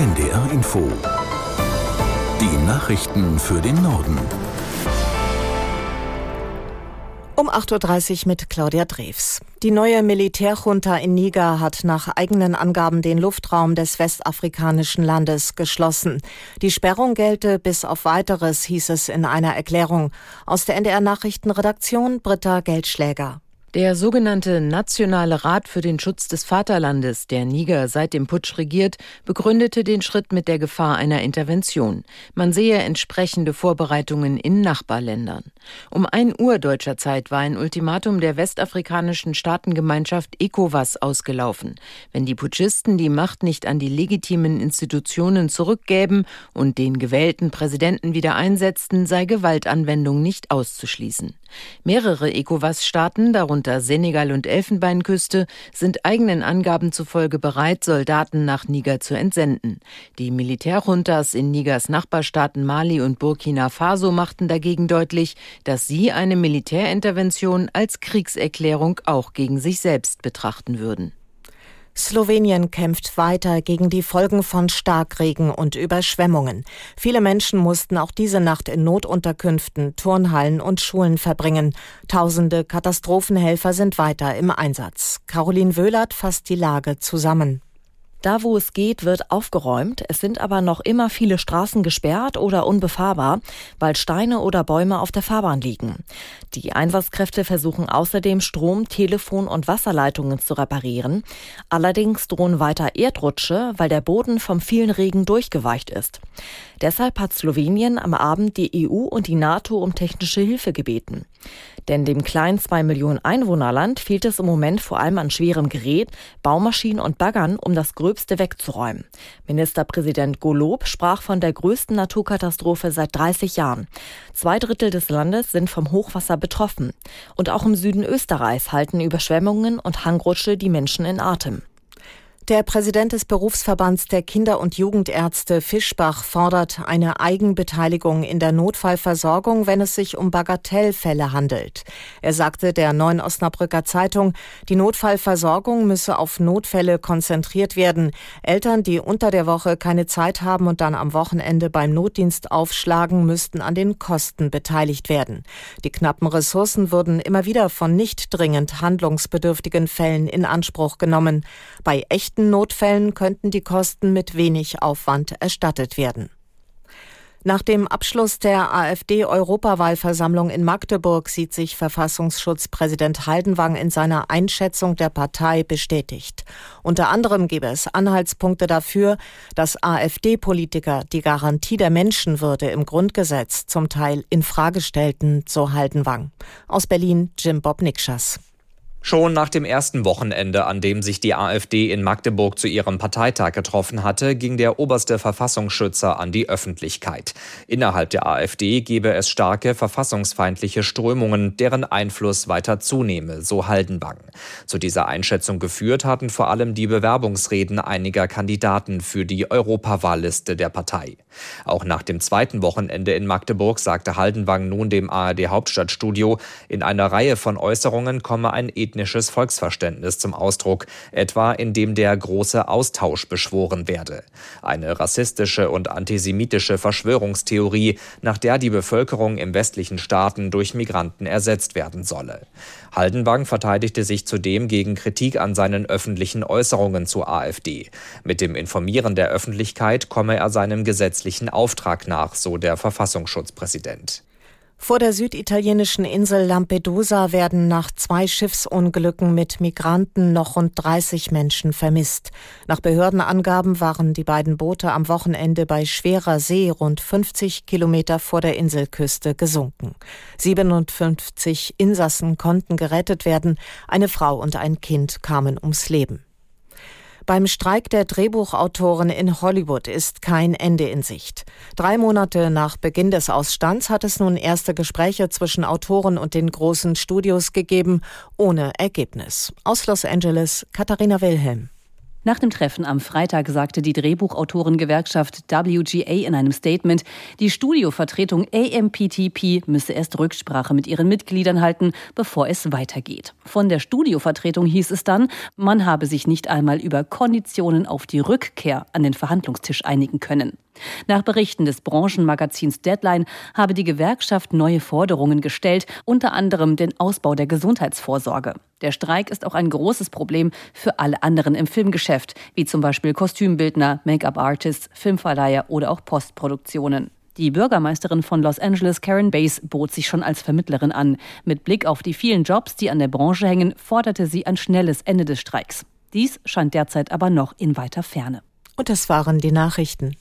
NDR Info. Die Nachrichten für den Norden. Um 8.30 Uhr mit Claudia Drews. Die neue Militärjunta in Niger hat nach eigenen Angaben den Luftraum des westafrikanischen Landes geschlossen. Die Sperrung gelte bis auf weiteres, hieß es in einer Erklärung. Aus der NDR Nachrichtenredaktion Britta Geldschläger. Der sogenannte Nationale Rat für den Schutz des Vaterlandes, der Niger seit dem Putsch regiert, begründete den Schritt mit der Gefahr einer Intervention. Man sehe entsprechende Vorbereitungen in Nachbarländern. Um ein Uhr deutscher Zeit war ein Ultimatum der westafrikanischen Staatengemeinschaft ECOWAS ausgelaufen. Wenn die Putschisten die Macht nicht an die legitimen Institutionen zurückgäben und den gewählten Präsidenten wieder einsetzten, sei Gewaltanwendung nicht auszuschließen. Mehrere ECOWAS-Staaten, darunter Senegal und Elfenbeinküste, sind eigenen Angaben zufolge bereit, Soldaten nach Niger zu entsenden. Die Militärjuntas in Nigers Nachbarstaaten Mali und Burkina Faso machten dagegen deutlich, dass sie eine Militärintervention als Kriegserklärung auch gegen sich selbst betrachten würden. Slowenien kämpft weiter gegen die Folgen von Starkregen und Überschwemmungen. Viele Menschen mussten auch diese Nacht in Notunterkünften, Turnhallen und Schulen verbringen. Tausende Katastrophenhelfer sind weiter im Einsatz. Caroline Wöhlert fasst die Lage zusammen. Da, wo es geht, wird aufgeräumt. Es sind aber noch immer viele Straßen gesperrt oder unbefahrbar, weil Steine oder Bäume auf der Fahrbahn liegen. Die Einsatzkräfte versuchen außerdem Strom, Telefon und Wasserleitungen zu reparieren. Allerdings drohen weiter Erdrutsche, weil der Boden vom vielen Regen durchgeweicht ist. Deshalb hat Slowenien am Abend die EU und die NATO um technische Hilfe gebeten. Denn dem kleinen zwei Millionen Einwohnerland fehlt es im Moment vor allem an schwerem Gerät, Baumaschinen und Baggern, um das Gröbste wegzuräumen. Ministerpräsident Golob sprach von der größten Naturkatastrophe seit 30 Jahren. Zwei Drittel des Landes sind vom Hochwasser betroffen. Und auch im Süden Österreichs halten Überschwemmungen und Hangrutsche die Menschen in Atem. Der Präsident des Berufsverbands der Kinder- und Jugendärzte Fischbach fordert eine Eigenbeteiligung in der Notfallversorgung, wenn es sich um Bagatellfälle handelt. Er sagte der Neuen Osnabrücker Zeitung, die Notfallversorgung müsse auf Notfälle konzentriert werden. Eltern, die unter der Woche keine Zeit haben und dann am Wochenende beim Notdienst aufschlagen, müssten an den Kosten beteiligt werden. Die knappen Ressourcen würden immer wieder von nicht dringend handlungsbedürftigen Fällen in Anspruch genommen. Bei echten echten Notfällen könnten die Kosten mit wenig Aufwand erstattet werden. Nach dem Abschluss der AfD-Europawahlversammlung in Magdeburg sieht sich Verfassungsschutzpräsident Haldenwang in seiner Einschätzung der Partei bestätigt. Unter anderem gebe es Anhaltspunkte dafür, dass AfD-Politiker die Garantie der Menschenwürde im Grundgesetz zum Teil in Frage stellten, so Haldenwang. Aus Berlin Jim Bob Nikschas. Schon nach dem ersten Wochenende, an dem sich die AfD in Magdeburg zu ihrem Parteitag getroffen hatte, ging der oberste Verfassungsschützer an die Öffentlichkeit. Innerhalb der AfD gebe es starke verfassungsfeindliche Strömungen, deren Einfluss weiter zunehme, so Haldenwang. Zu dieser Einschätzung geführt hatten vor allem die Bewerbungsreden einiger Kandidaten für die Europawahlliste der Partei. Auch nach dem zweiten Wochenende in Magdeburg sagte Haldenwang nun dem ARD Hauptstadtstudio, in einer Reihe von Äußerungen komme ein ethnisches Volksverständnis zum Ausdruck, etwa indem der große Austausch beschworen werde. Eine rassistische und antisemitische Verschwörungstheorie, nach der die Bevölkerung im westlichen Staaten durch Migranten ersetzt werden solle. Haldenwang verteidigte sich zudem gegen Kritik an seinen öffentlichen Äußerungen zur AfD. Mit dem Informieren der Öffentlichkeit komme er seinem gesetzlichen Auftrag nach, so der Verfassungsschutzpräsident. Vor der süditalienischen Insel Lampedusa werden nach zwei Schiffsunglücken mit Migranten noch rund 30 Menschen vermisst. Nach Behördenangaben waren die beiden Boote am Wochenende bei schwerer See rund 50 Kilometer vor der Inselküste gesunken. 57 Insassen konnten gerettet werden, eine Frau und ein Kind kamen ums Leben. Beim Streik der Drehbuchautoren in Hollywood ist kein Ende in Sicht. Drei Monate nach Beginn des Ausstands hat es nun erste Gespräche zwischen Autoren und den großen Studios gegeben, ohne Ergebnis. Aus Los Angeles, Katharina Wilhelm. Nach dem Treffen am Freitag sagte die Drehbuchautorengewerkschaft WGA in einem Statement, die Studiovertretung AMPTP müsse erst Rücksprache mit ihren Mitgliedern halten, bevor es weitergeht. Von der Studiovertretung hieß es dann, man habe sich nicht einmal über Konditionen auf die Rückkehr an den Verhandlungstisch einigen können. Nach Berichten des Branchenmagazins Deadline habe die Gewerkschaft neue Forderungen gestellt, unter anderem den Ausbau der Gesundheitsvorsorge. Der Streik ist auch ein großes Problem für alle anderen im Filmgeschäft, wie zum Beispiel Kostümbildner, Make-up-Artists, Filmverleiher oder auch Postproduktionen. Die Bürgermeisterin von Los Angeles, Karen Bass, bot sich schon als Vermittlerin an. Mit Blick auf die vielen Jobs, die an der Branche hängen, forderte sie ein schnelles Ende des Streiks. Dies scheint derzeit aber noch in weiter Ferne. Und das waren die Nachrichten.